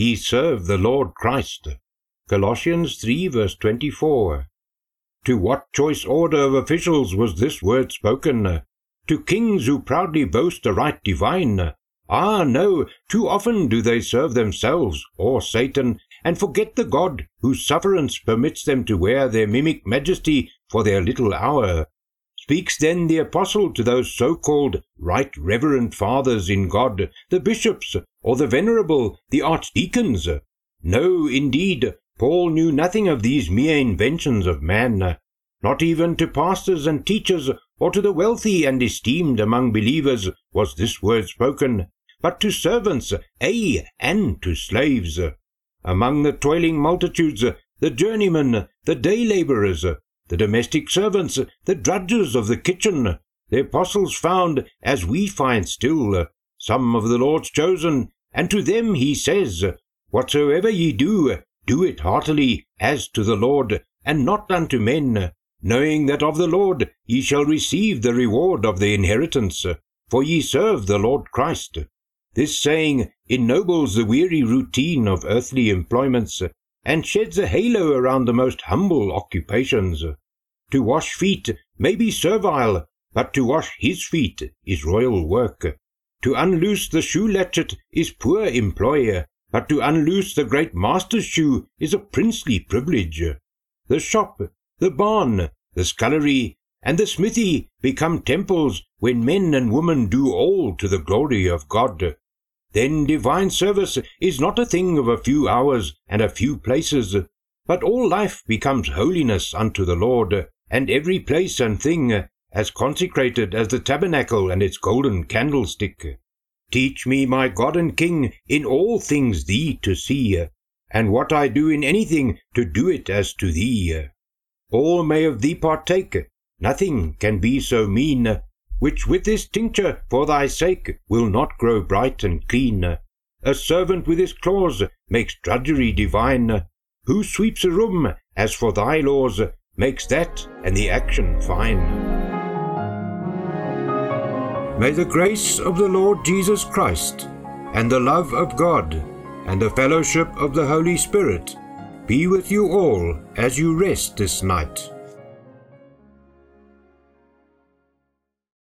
Ye serve the Lord Christ. Colossians 3 verse 24. To what choice order of officials was this word spoken? To kings who proudly boast a right divine? Ah, no, too often do they serve themselves, or Satan, and forget the God whose sufferance permits them to wear their mimic majesty for their little hour. Speaks then the apostle to those so-called right reverend fathers in God, the bishops, or the venerable, the archdeacons? No, indeed, Paul knew nothing of these mere inventions of man, not even to pastors and teachers, or to the wealthy and esteemed among believers was this word spoken, but to servants, ay, and to slaves. Among the toiling multitudes, the journeymen, the day labourers, the domestic servants, the drudges of the kitchen, the apostles found, as we find still, some of the Lord's chosen, and to them he says, Whatsoever ye do, do it heartily, as to the Lord, and not unto men, knowing that of the Lord ye shall receive the reward of the inheritance, for ye serve the Lord Christ. This saying ennobles the weary routine of earthly employments, and sheds a halo around the most humble occupations. To wash feet may be servile, but to wash his feet is royal work. To unloose the shoe latchet is poor employ, but to unloose the great master's shoe is a princely privilege. The shop, the barn, the scullery, and the smithy become temples when men and women do all to the glory of God. Then divine service is not a thing of a few hours and a few places, but all life becomes holiness unto the Lord, and every place and thing as consecrated as the tabernacle and its golden candlestick. Teach me, my God and King, in all things thee to see, and what I do in anything to do it as to thee. All may of thee partake, nothing can be so mean which with this tincture for thy sake will not grow bright and clean. A servant with his clause makes drudgery divine. Who sweeps a room, as for thy laws, makes that and the action fine. May the grace of the Lord Jesus Christ, and the love of God, and the fellowship of the Holy Spirit be with you all as you rest this night.